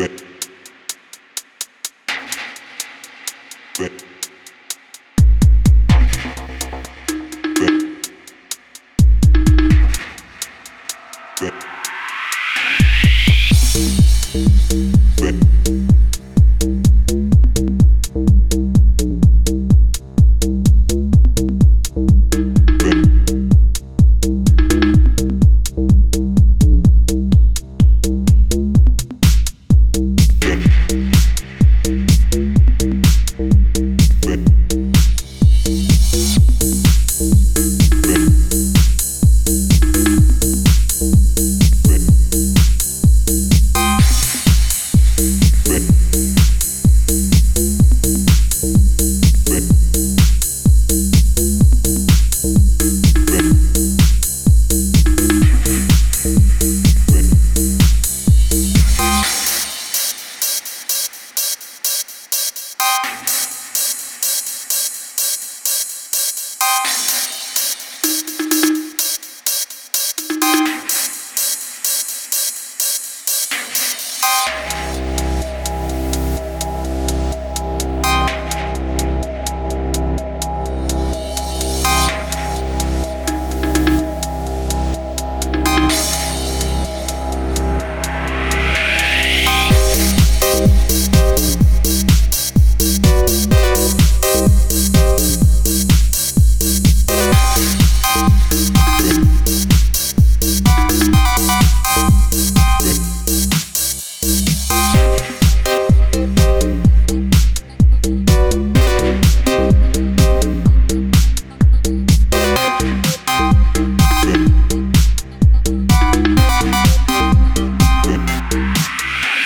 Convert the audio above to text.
fit.